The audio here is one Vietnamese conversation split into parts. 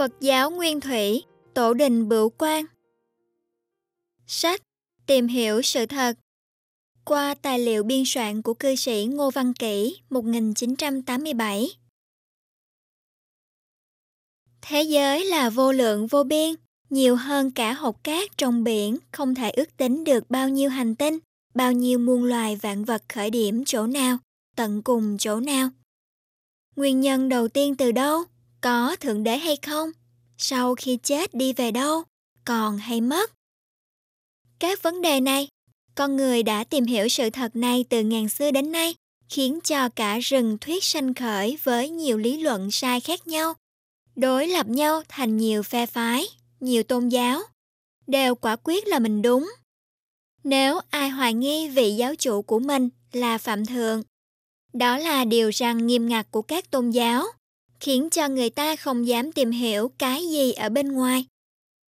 Phật giáo Nguyên Thủy, Tổ đình Bửu Quang Sách Tìm hiểu sự thật Qua tài liệu biên soạn của cư sĩ Ngô Văn Kỷ 1987 Thế giới là vô lượng vô biên, nhiều hơn cả hột cát trong biển, không thể ước tính được bao nhiêu hành tinh, bao nhiêu muôn loài vạn vật khởi điểm chỗ nào, tận cùng chỗ nào. Nguyên nhân đầu tiên từ đâu? Có Thượng Đế hay không? Sau khi chết đi về đâu? Còn hay mất? Các vấn đề này, con người đã tìm hiểu sự thật này từ ngàn xưa đến nay, khiến cho cả rừng thuyết sanh khởi với nhiều lý luận sai khác nhau, đối lập nhau thành nhiều phe phái, nhiều tôn giáo, đều quả quyết là mình đúng. Nếu ai hoài nghi vị giáo chủ của mình là Phạm Thượng, đó là điều rằng nghiêm ngặt của các tôn giáo khiến cho người ta không dám tìm hiểu cái gì ở bên ngoài.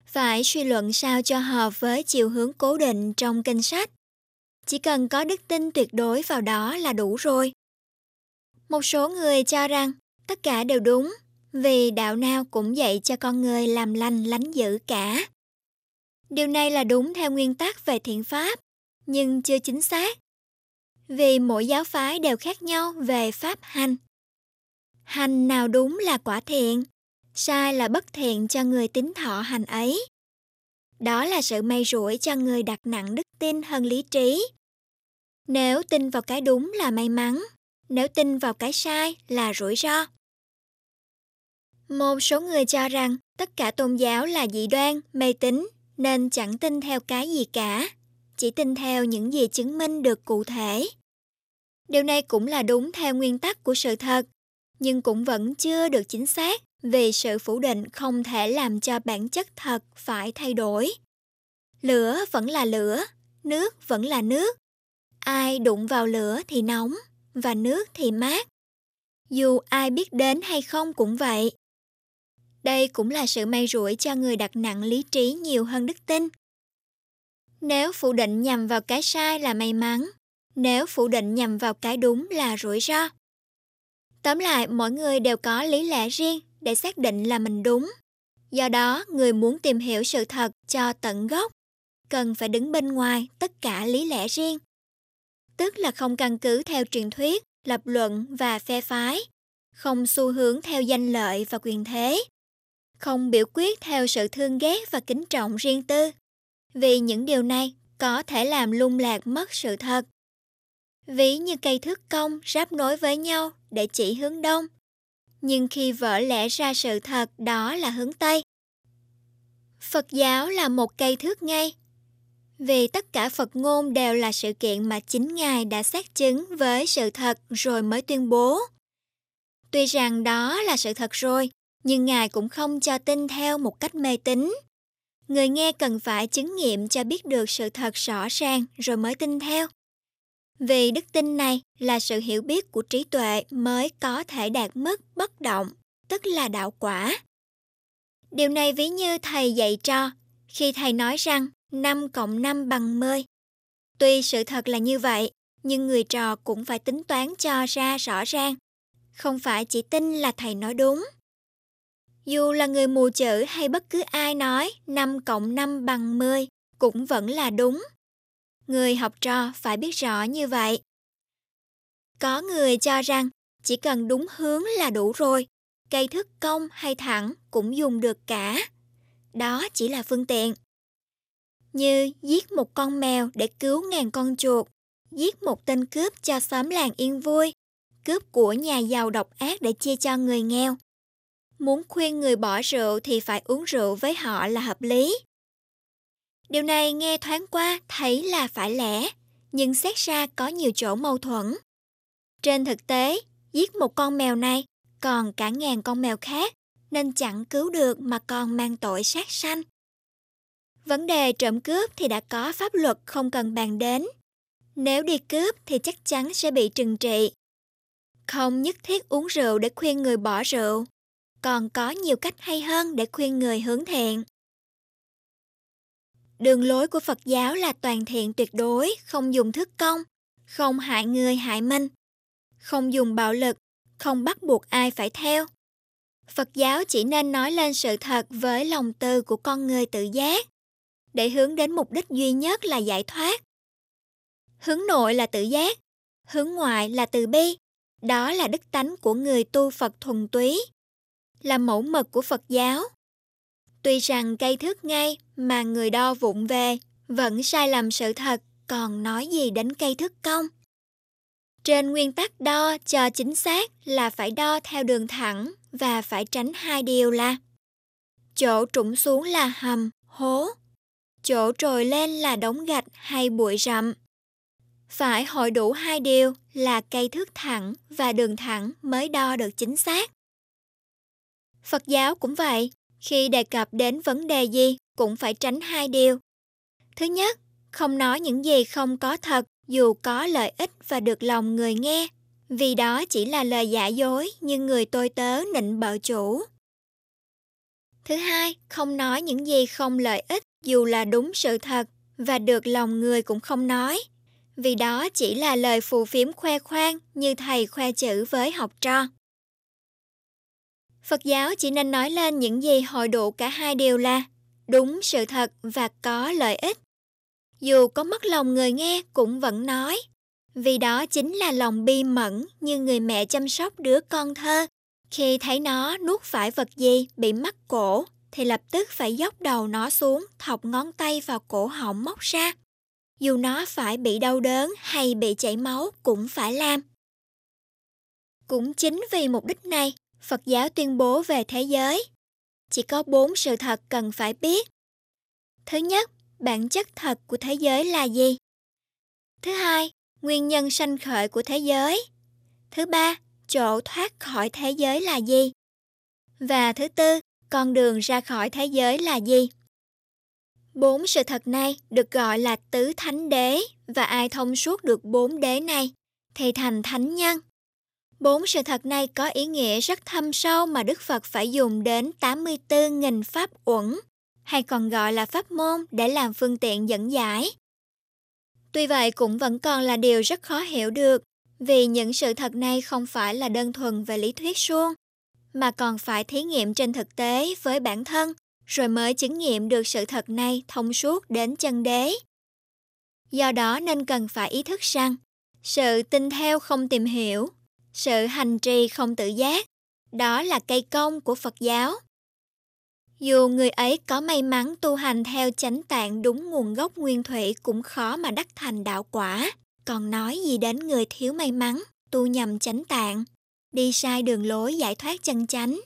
Phải suy luận sao cho hợp với chiều hướng cố định trong kinh sách. Chỉ cần có đức tin tuyệt đối vào đó là đủ rồi. Một số người cho rằng tất cả đều đúng, vì đạo nào cũng dạy cho con người làm lành lánh dữ cả. Điều này là đúng theo nguyên tắc về thiện pháp, nhưng chưa chính xác. Vì mỗi giáo phái đều khác nhau về pháp hành hành nào đúng là quả thiện, sai là bất thiện cho người tính thọ hành ấy. Đó là sự may rủi cho người đặt nặng đức tin hơn lý trí. Nếu tin vào cái đúng là may mắn, nếu tin vào cái sai là rủi ro. Một số người cho rằng tất cả tôn giáo là dị đoan, mê tín nên chẳng tin theo cái gì cả, chỉ tin theo những gì chứng minh được cụ thể. Điều này cũng là đúng theo nguyên tắc của sự thật, nhưng cũng vẫn chưa được chính xác vì sự phủ định không thể làm cho bản chất thật phải thay đổi. Lửa vẫn là lửa, nước vẫn là nước. Ai đụng vào lửa thì nóng và nước thì mát. Dù ai biết đến hay không cũng vậy. Đây cũng là sự may rủi cho người đặt nặng lý trí nhiều hơn đức tin. Nếu phủ định nhằm vào cái sai là may mắn, nếu phủ định nhằm vào cái đúng là rủi ro. Tóm lại, mỗi người đều có lý lẽ riêng để xác định là mình đúng. Do đó, người muốn tìm hiểu sự thật cho tận gốc, cần phải đứng bên ngoài tất cả lý lẽ riêng. Tức là không căn cứ theo truyền thuyết, lập luận và phe phái, không xu hướng theo danh lợi và quyền thế, không biểu quyết theo sự thương ghét và kính trọng riêng tư. Vì những điều này có thể làm lung lạc mất sự thật ví như cây thước cong ráp nối với nhau để chỉ hướng đông. Nhưng khi vỡ lẽ ra sự thật đó là hướng Tây. Phật giáo là một cây thước ngay. Vì tất cả Phật ngôn đều là sự kiện mà chính Ngài đã xác chứng với sự thật rồi mới tuyên bố. Tuy rằng đó là sự thật rồi, nhưng Ngài cũng không cho tin theo một cách mê tín. Người nghe cần phải chứng nghiệm cho biết được sự thật rõ ràng rồi mới tin theo. Vì đức tin này là sự hiểu biết của trí tuệ mới có thể đạt mức bất động, tức là đạo quả. Điều này ví như thầy dạy cho, khi thầy nói rằng 5 cộng 5 bằng 10. Tuy sự thật là như vậy, nhưng người trò cũng phải tính toán cho ra rõ ràng. Không phải chỉ tin là thầy nói đúng. Dù là người mù chữ hay bất cứ ai nói 5 cộng 5 bằng 10 cũng vẫn là đúng người học trò phải biết rõ như vậy. Có người cho rằng chỉ cần đúng hướng là đủ rồi, cây thức cong hay thẳng cũng dùng được cả. Đó chỉ là phương tiện. Như giết một con mèo để cứu ngàn con chuột, giết một tên cướp cho xóm làng yên vui, cướp của nhà giàu độc ác để chia cho người nghèo. Muốn khuyên người bỏ rượu thì phải uống rượu với họ là hợp lý. Điều này nghe thoáng qua thấy là phải lẽ, nhưng xét ra có nhiều chỗ mâu thuẫn. Trên thực tế, giết một con mèo này còn cả ngàn con mèo khác, nên chẳng cứu được mà còn mang tội sát sanh. Vấn đề trộm cướp thì đã có pháp luật không cần bàn đến. Nếu đi cướp thì chắc chắn sẽ bị trừng trị. Không nhất thiết uống rượu để khuyên người bỏ rượu, còn có nhiều cách hay hơn để khuyên người hướng thiện. Đường lối của Phật giáo là toàn thiện tuyệt đối, không dùng thức công, không hại người hại mình, không dùng bạo lực, không bắt buộc ai phải theo. Phật giáo chỉ nên nói lên sự thật với lòng từ của con người tự giác, để hướng đến mục đích duy nhất là giải thoát. Hướng nội là tự giác, hướng ngoại là từ bi. Đó là đức tánh của người tu Phật thuần túy, là mẫu mực của Phật giáo. Tuy rằng cây thước ngay mà người đo vụng về, vẫn sai lầm sự thật, còn nói gì đến cây thước công. Trên nguyên tắc đo cho chính xác là phải đo theo đường thẳng và phải tránh hai điều là chỗ trũng xuống là hầm, hố, chỗ trồi lên là đống gạch hay bụi rậm. Phải hội đủ hai điều là cây thước thẳng và đường thẳng mới đo được chính xác. Phật giáo cũng vậy, khi đề cập đến vấn đề gì cũng phải tránh hai điều. Thứ nhất, không nói những gì không có thật dù có lợi ích và được lòng người nghe, vì đó chỉ là lời giả dối như người tôi tớ nịnh bợ chủ. Thứ hai, không nói những gì không lợi ích dù là đúng sự thật và được lòng người cũng không nói, vì đó chỉ là lời phù phiếm khoe khoang như thầy khoe chữ với học trò. Phật giáo chỉ nên nói lên những gì hội đủ cả hai điều là đúng sự thật và có lợi ích. Dù có mất lòng người nghe cũng vẫn nói, vì đó chính là lòng bi mẫn như người mẹ chăm sóc đứa con thơ. Khi thấy nó nuốt phải vật gì bị mắc cổ thì lập tức phải dốc đầu nó xuống, thọc ngón tay vào cổ họng móc ra. Dù nó phải bị đau đớn hay bị chảy máu cũng phải làm. Cũng chính vì mục đích này, Phật giáo tuyên bố về thế giới. Chỉ có bốn sự thật cần phải biết. Thứ nhất, bản chất thật của thế giới là gì? Thứ hai, nguyên nhân sanh khởi của thế giới. Thứ ba, chỗ thoát khỏi thế giới là gì? Và thứ tư, con đường ra khỏi thế giới là gì? Bốn sự thật này được gọi là tứ thánh đế và ai thông suốt được bốn đế này thì thành thánh nhân. Bốn sự thật này có ý nghĩa rất thâm sâu mà Đức Phật phải dùng đến 84.000 pháp uẩn, hay còn gọi là pháp môn để làm phương tiện dẫn giải. Tuy vậy cũng vẫn còn là điều rất khó hiểu được, vì những sự thật này không phải là đơn thuần về lý thuyết suông, mà còn phải thí nghiệm trên thực tế với bản thân, rồi mới chứng nghiệm được sự thật này thông suốt đến chân đế. Do đó nên cần phải ý thức rằng, sự tin theo không tìm hiểu sự hành trì không tự giác, đó là cây công của Phật giáo. Dù người ấy có may mắn tu hành theo chánh tạng đúng nguồn gốc nguyên thủy cũng khó mà đắc thành đạo quả, còn nói gì đến người thiếu may mắn, tu nhầm chánh tạng, đi sai đường lối giải thoát chân chánh,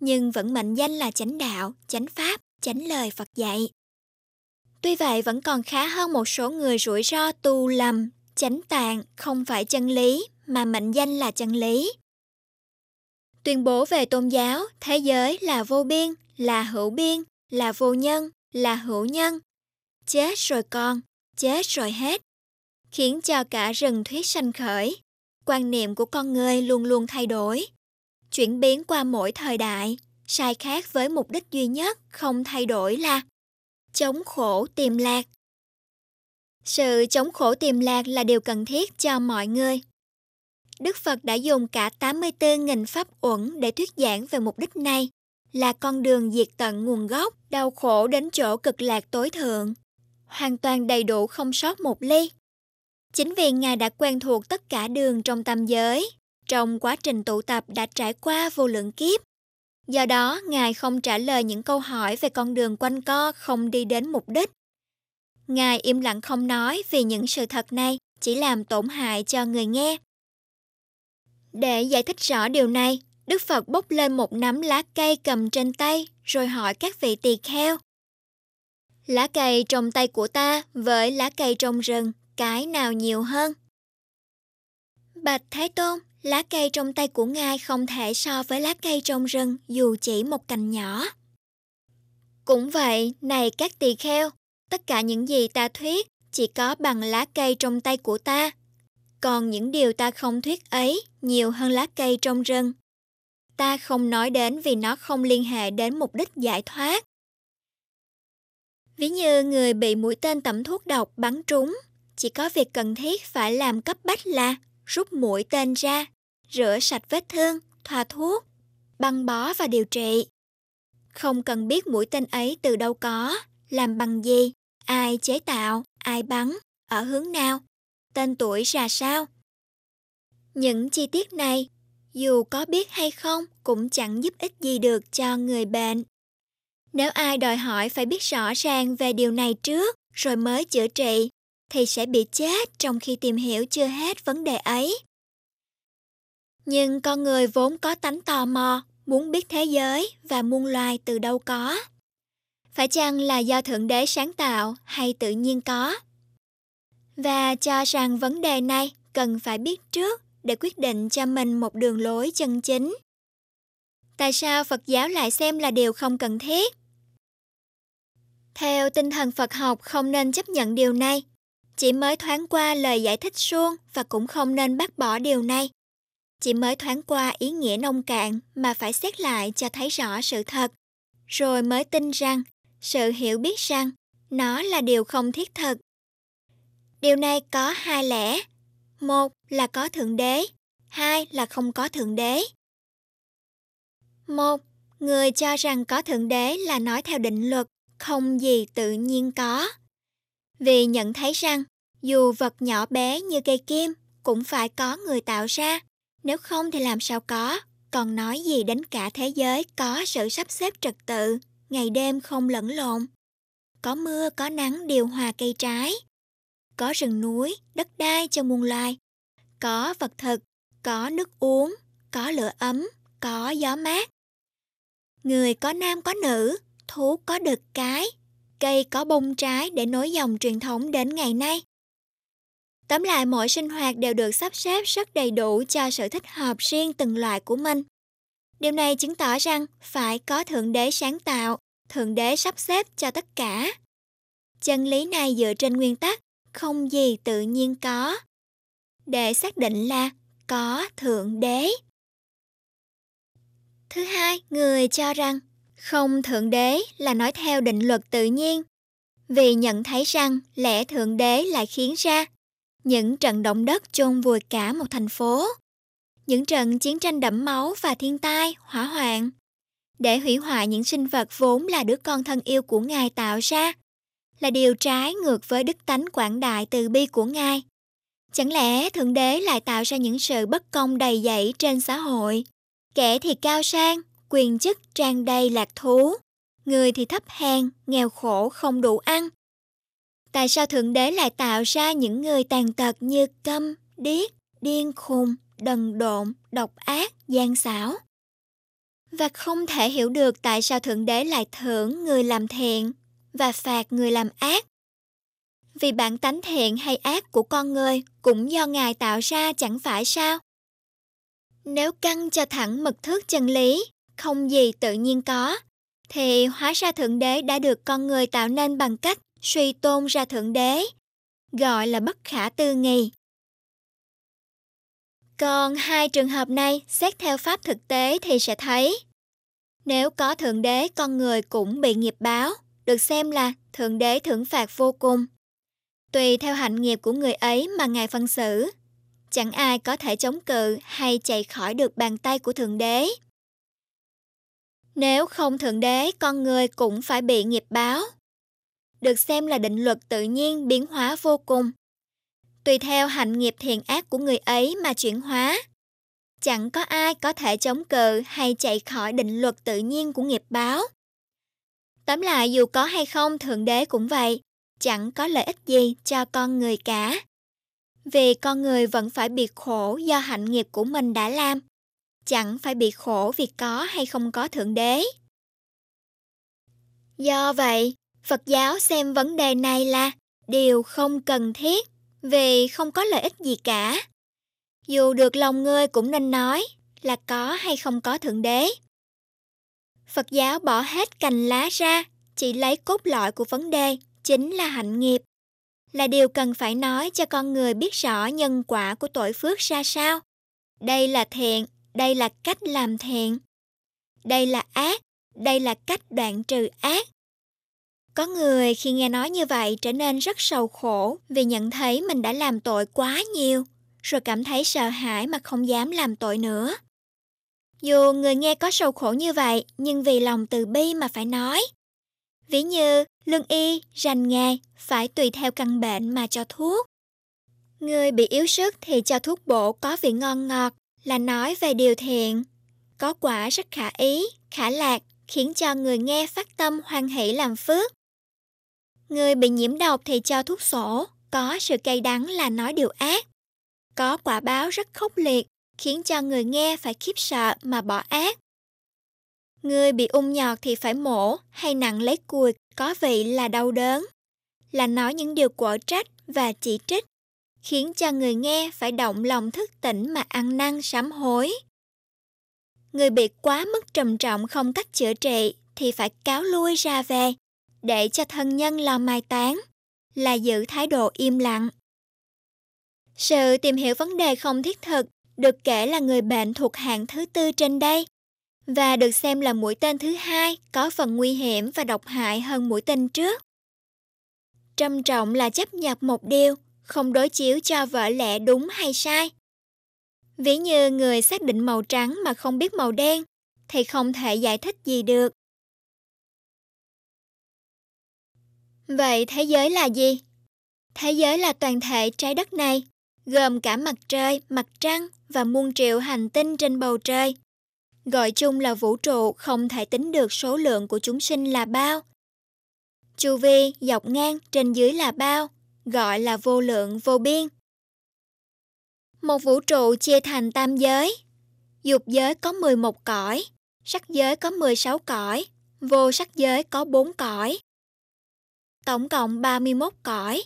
nhưng vẫn mệnh danh là chánh đạo, chánh pháp, chánh lời Phật dạy. Tuy vậy vẫn còn khá hơn một số người rủi ro tu lầm, chánh tạng không phải chân lý mà mệnh danh là chân lý. Tuyên bố về tôn giáo, thế giới là vô biên, là hữu biên, là vô nhân, là hữu nhân. Chết rồi con, chết rồi hết. Khiến cho cả rừng thuyết sanh khởi. Quan niệm của con người luôn luôn thay đổi. Chuyển biến qua mỗi thời đại, sai khác với mục đích duy nhất không thay đổi là chống khổ tìm lạc. Sự chống khổ tìm lạc là điều cần thiết cho mọi người. Đức Phật đã dùng cả 84.000 pháp uẩn để thuyết giảng về mục đích này, là con đường diệt tận nguồn gốc, đau khổ đến chỗ cực lạc tối thượng, hoàn toàn đầy đủ không sót một ly. Chính vì Ngài đã quen thuộc tất cả đường trong tam giới, trong quá trình tụ tập đã trải qua vô lượng kiếp. Do đó, Ngài không trả lời những câu hỏi về con đường quanh co không đi đến mục đích. Ngài im lặng không nói vì những sự thật này chỉ làm tổn hại cho người nghe. Để giải thích rõ điều này, Đức Phật bốc lên một nắm lá cây cầm trên tay rồi hỏi các vị tỳ kheo. Lá cây trong tay của ta với lá cây trong rừng, cái nào nhiều hơn? Bạch Thái Tôn, lá cây trong tay của ngài không thể so với lá cây trong rừng dù chỉ một cành nhỏ. Cũng vậy, này các tỳ kheo, tất cả những gì ta thuyết chỉ có bằng lá cây trong tay của ta còn những điều ta không thuyết ấy nhiều hơn lá cây trong rừng. Ta không nói đến vì nó không liên hệ đến mục đích giải thoát. Ví như người bị mũi tên tẩm thuốc độc bắn trúng, chỉ có việc cần thiết phải làm cấp bách là rút mũi tên ra, rửa sạch vết thương, thoa thuốc. băng bó và điều trị. Không cần biết mũi tên ấy từ đâu có, làm bằng gì, ai chế tạo, ai bắn, ở hướng nào, tên tuổi ra sao. Những chi tiết này, dù có biết hay không cũng chẳng giúp ích gì được cho người bệnh. Nếu ai đòi hỏi phải biết rõ ràng về điều này trước rồi mới chữa trị, thì sẽ bị chết trong khi tìm hiểu chưa hết vấn đề ấy. Nhưng con người vốn có tánh tò mò, muốn biết thế giới và muôn loài từ đâu có. Phải chăng là do Thượng Đế sáng tạo hay tự nhiên có? Và cho rằng vấn đề này cần phải biết trước để quyết định cho mình một đường lối chân chính. Tại sao Phật giáo lại xem là điều không cần thiết? Theo tinh thần Phật học không nên chấp nhận điều này. Chỉ mới thoáng qua lời giải thích suông và cũng không nên bác bỏ điều này. Chỉ mới thoáng qua ý nghĩa nông cạn mà phải xét lại cho thấy rõ sự thật, rồi mới tin rằng, sự hiểu biết rằng nó là điều không thiết thực. Điều này có hai lẽ. Một là có Thượng Đế, hai là không có Thượng Đế. Một, người cho rằng có Thượng Đế là nói theo định luật, không gì tự nhiên có. Vì nhận thấy rằng, dù vật nhỏ bé như cây kim cũng phải có người tạo ra, nếu không thì làm sao có, còn nói gì đến cả thế giới có sự sắp xếp trật tự, ngày đêm không lẫn lộn. Có mưa, có nắng điều hòa cây trái. Có rừng núi, đất đai cho muôn loài. Có vật thực, có nước uống, có lửa ấm, có gió mát. Người có nam có nữ, thú có đực cái, cây có bông trái để nối dòng truyền thống đến ngày nay. Tóm lại mọi sinh hoạt đều được sắp xếp rất đầy đủ cho sự thích hợp riêng từng loại của mình. Điều này chứng tỏ rằng phải có Thượng Đế sáng tạo, Thượng Đế sắp xếp cho tất cả. Chân lý này dựa trên nguyên tắc không gì tự nhiên có. Để xác định là có Thượng Đế. Thứ hai, người cho rằng không Thượng Đế là nói theo định luật tự nhiên, vì nhận thấy rằng lẽ Thượng Đế lại khiến ra những trận động đất chôn vùi cả một thành phố, những trận chiến tranh đẫm máu và thiên tai, hỏa hoạn, để hủy hoại những sinh vật vốn là đứa con thân yêu của Ngài tạo ra, là điều trái ngược với đức tánh quảng đại từ bi của Ngài. Chẳng lẽ Thượng Đế lại tạo ra những sự bất công đầy dẫy trên xã hội? Kẻ thì cao sang, quyền chức tràn đầy lạc thú, người thì thấp hèn, nghèo khổ không đủ ăn, Tại sao Thượng Đế lại tạo ra những người tàn tật như câm, điếc, điên khùng, đần độn, độc ác, gian xảo? Và không thể hiểu được tại sao Thượng Đế lại thưởng người làm thiện và phạt người làm ác. Vì bản tánh thiện hay ác của con người cũng do Ngài tạo ra chẳng phải sao? Nếu căng cho thẳng mực thước chân lý, không gì tự nhiên có, thì hóa ra Thượng Đế đã được con người tạo nên bằng cách suy tôn ra Thượng Đế, gọi là bất khả tư nghị. Còn hai trường hợp này, xét theo pháp thực tế thì sẽ thấy, nếu có Thượng Đế, con người cũng bị nghiệp báo, được xem là Thượng Đế thưởng phạt vô cùng. Tùy theo hạnh nghiệp của người ấy mà Ngài phân xử, chẳng ai có thể chống cự hay chạy khỏi được bàn tay của Thượng Đế. Nếu không Thượng Đế, con người cũng phải bị nghiệp báo được xem là định luật tự nhiên biến hóa vô cùng. Tùy theo hạnh nghiệp thiện ác của người ấy mà chuyển hóa. Chẳng có ai có thể chống cự hay chạy khỏi định luật tự nhiên của nghiệp báo. Tóm lại dù có hay không Thượng Đế cũng vậy, chẳng có lợi ích gì cho con người cả. Vì con người vẫn phải bị khổ do hạnh nghiệp của mình đã làm, chẳng phải bị khổ vì có hay không có Thượng Đế. Do vậy, Phật giáo xem vấn đề này là điều không cần thiết vì không có lợi ích gì cả. Dù được lòng người cũng nên nói là có hay không có Thượng Đế. Phật giáo bỏ hết cành lá ra, chỉ lấy cốt lõi của vấn đề, chính là hạnh nghiệp. Là điều cần phải nói cho con người biết rõ nhân quả của tội phước ra sao. Đây là thiện, đây là cách làm thiện. Đây là ác, đây là cách đoạn trừ ác. Có người khi nghe nói như vậy trở nên rất sầu khổ vì nhận thấy mình đã làm tội quá nhiều, rồi cảm thấy sợ hãi mà không dám làm tội nữa. Dù người nghe có sầu khổ như vậy, nhưng vì lòng từ bi mà phải nói. Ví như lương y, rành nghề, phải tùy theo căn bệnh mà cho thuốc. Người bị yếu sức thì cho thuốc bổ có vị ngon ngọt là nói về điều thiện. Có quả rất khả ý, khả lạc, khiến cho người nghe phát tâm hoan hỷ làm phước. Người bị nhiễm độc thì cho thuốc sổ, có sự cay đắng là nói điều ác. Có quả báo rất khốc liệt, khiến cho người nghe phải khiếp sợ mà bỏ ác. Người bị ung nhọt thì phải mổ hay nặng lấy cùi có vị là đau đớn, là nói những điều quở trách và chỉ trích, khiến cho người nghe phải động lòng thức tỉnh mà ăn năn sám hối. Người bị quá mức trầm trọng không cách chữa trị thì phải cáo lui ra về, để cho thân nhân lo mai táng, là giữ thái độ im lặng. Sự tìm hiểu vấn đề không thiết thực được kể là người bệnh thuộc hạng thứ tư trên đây và được xem là mũi tên thứ hai có phần nguy hiểm và độc hại hơn mũi tên trước. Trầm trọng là chấp nhận một điều, không đối chiếu cho vợ lẽ đúng hay sai. Ví như người xác định màu trắng mà không biết màu đen, thì không thể giải thích gì được. Vậy thế giới là gì? Thế giới là toàn thể trái đất này, gồm cả mặt trời, mặt trăng và muôn triệu hành tinh trên bầu trời. Gọi chung là vũ trụ không thể tính được số lượng của chúng sinh là bao. Chu vi dọc ngang trên dưới là bao, gọi là vô lượng vô biên. Một vũ trụ chia thành tam giới. Dục giới có 11 cõi, sắc giới có 16 cõi, vô sắc giới có 4 cõi. Tổng cộng 31 cõi.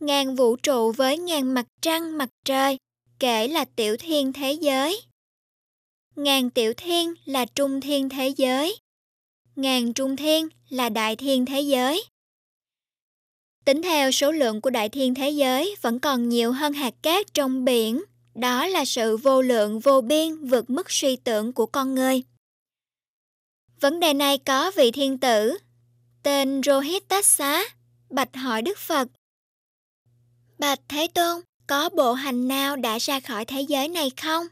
Ngàn vũ trụ với ngàn mặt trăng mặt trời, kể là tiểu thiên thế giới. Ngàn tiểu thiên là trung thiên thế giới. Ngàn trung thiên là đại thiên thế giới. Tính theo số lượng của đại thiên thế giới vẫn còn nhiều hơn hạt cát trong biển. Đó là sự vô lượng vô biên vượt mức suy tưởng của con người. Vấn đề này có vị thiên tử, tên Rohitassa, bạch hỏi Đức Phật. Bạch Thế Tôn, có bộ hành nào đã ra khỏi thế giới này không?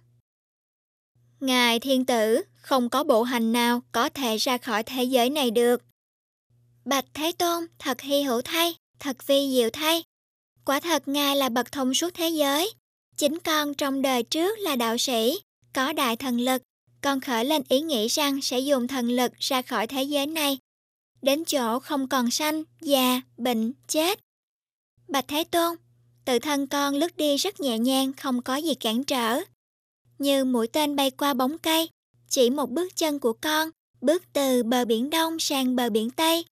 Ngài thiên tử, không có bộ hành nào có thể ra khỏi thế giới này được. Bạch Thế Tôn, thật hy hữu thay, thật vi diệu thay. Quả thật Ngài là bậc thông suốt thế giới. Chính con trong đời trước là đạo sĩ, có đại thần lực. Con khởi lên ý nghĩ rằng sẽ dùng thần lực ra khỏi thế giới này. Đến chỗ không còn sanh, già, bệnh, chết. Bạch Thế Tôn, tự thân con lướt đi rất nhẹ nhàng, không có gì cản trở. Như mũi tên bay qua bóng cây, chỉ một bước chân của con, bước từ bờ biển Đông sang bờ biển Tây.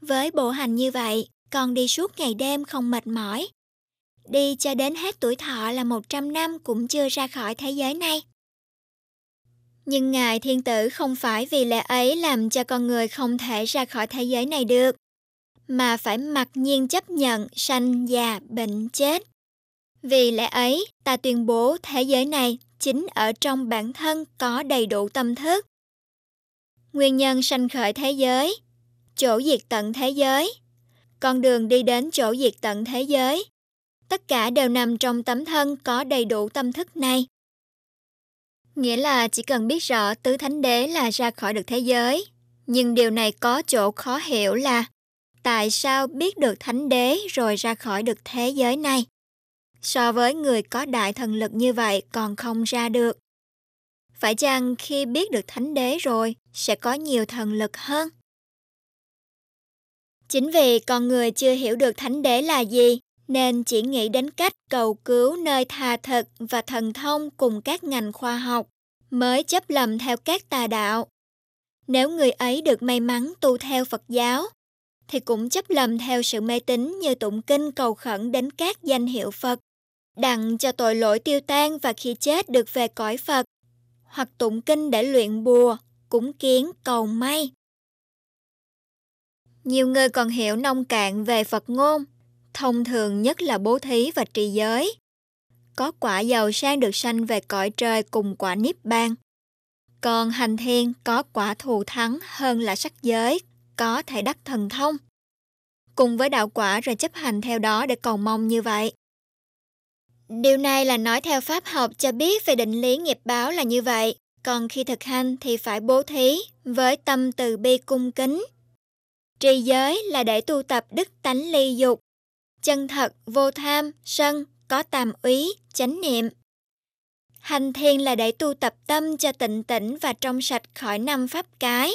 Với bộ hành như vậy, con đi suốt ngày đêm không mệt mỏi. Đi cho đến hết tuổi thọ là 100 năm cũng chưa ra khỏi thế giới này. Nhưng Ngài Thiên Tử không phải vì lẽ ấy làm cho con người không thể ra khỏi thế giới này được mà phải mặc nhiên chấp nhận sanh già bệnh chết. Vì lẽ ấy, ta tuyên bố thế giới này chính ở trong bản thân có đầy đủ tâm thức. Nguyên nhân sanh khởi thế giới, chỗ diệt tận thế giới, con đường đi đến chỗ diệt tận thế giới, tất cả đều nằm trong tấm thân có đầy đủ tâm thức này. Nghĩa là chỉ cần biết rõ tứ thánh đế là ra khỏi được thế giới, nhưng điều này có chỗ khó hiểu là tại sao biết được thánh đế rồi ra khỏi được thế giới này? So với người có đại thần lực như vậy còn không ra được. Phải chăng khi biết được thánh đế rồi sẽ có nhiều thần lực hơn? Chính vì con người chưa hiểu được thánh đế là gì, nên chỉ nghĩ đến cách cầu cứu nơi tha thực và thần thông cùng các ngành khoa học, mới chấp lầm theo các tà đạo. Nếu người ấy được may mắn tu theo Phật giáo, thì cũng chấp lầm theo sự mê tín như tụng kinh cầu khẩn đến các danh hiệu Phật, đặng cho tội lỗi tiêu tan và khi chết được về cõi Phật, hoặc tụng kinh để luyện bùa, cúng kiến cầu may. Nhiều người còn hiểu nông cạn về Phật ngôn, thông thường nhất là bố thí và trì giới. Có quả giàu sang được sanh về cõi trời cùng quả niết bàn. Còn hành thiên có quả thù thắng hơn là sắc giới, có thể đắc thần thông. Cùng với đạo quả rồi chấp hành theo đó để cầu mong như vậy. Điều này là nói theo pháp học cho biết về định lý nghiệp báo là như vậy, còn khi thực hành thì phải bố thí với tâm từ bi cung kính. Trì giới là để tu tập đức tánh ly dục, chân thật, vô tham, sân, có tàm úy, chánh niệm. Hành thiền là để tu tập tâm cho tịnh tỉnh và trong sạch khỏi năm pháp cái.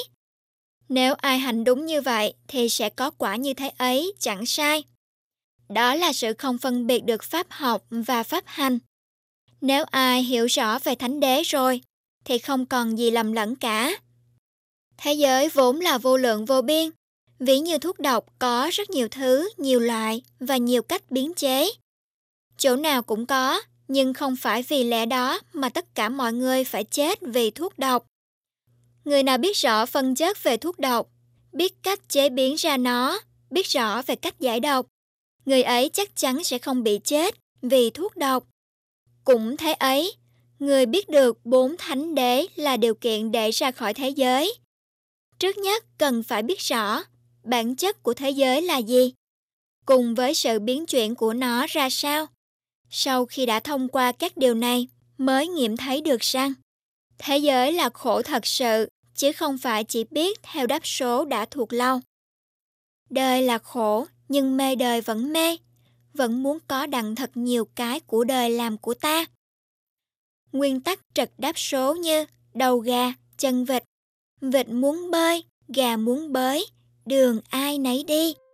Nếu ai hành đúng như vậy thì sẽ có quả như thế ấy, chẳng sai. Đó là sự không phân biệt được pháp học và pháp hành. Nếu ai hiểu rõ về thánh đế rồi thì không còn gì lầm lẫn cả. Thế giới vốn là vô lượng vô biên, ví như thuốc độc có rất nhiều thứ, nhiều loại và nhiều cách biến chế. Chỗ nào cũng có, nhưng không phải vì lẽ đó mà tất cả mọi người phải chết vì thuốc độc. Người nào biết rõ phân chất về thuốc độc, biết cách chế biến ra nó, biết rõ về cách giải độc, người ấy chắc chắn sẽ không bị chết vì thuốc độc. Cũng thế ấy, người biết được bốn thánh đế là điều kiện để ra khỏi thế giới. Trước nhất cần phải biết rõ bản chất của thế giới là gì, cùng với sự biến chuyển của nó ra sao. Sau khi đã thông qua các điều này, mới nghiệm thấy được rằng thế giới là khổ thật sự, chứ không phải chỉ biết theo đáp số đã thuộc lâu. Đời là khổ, nhưng mê đời vẫn mê, vẫn muốn có đặng thật nhiều cái của đời làm của ta. Nguyên tắc trật đáp số như đầu gà, chân vịt, vịt muốn bơi, gà muốn bới, đường ai nấy đi.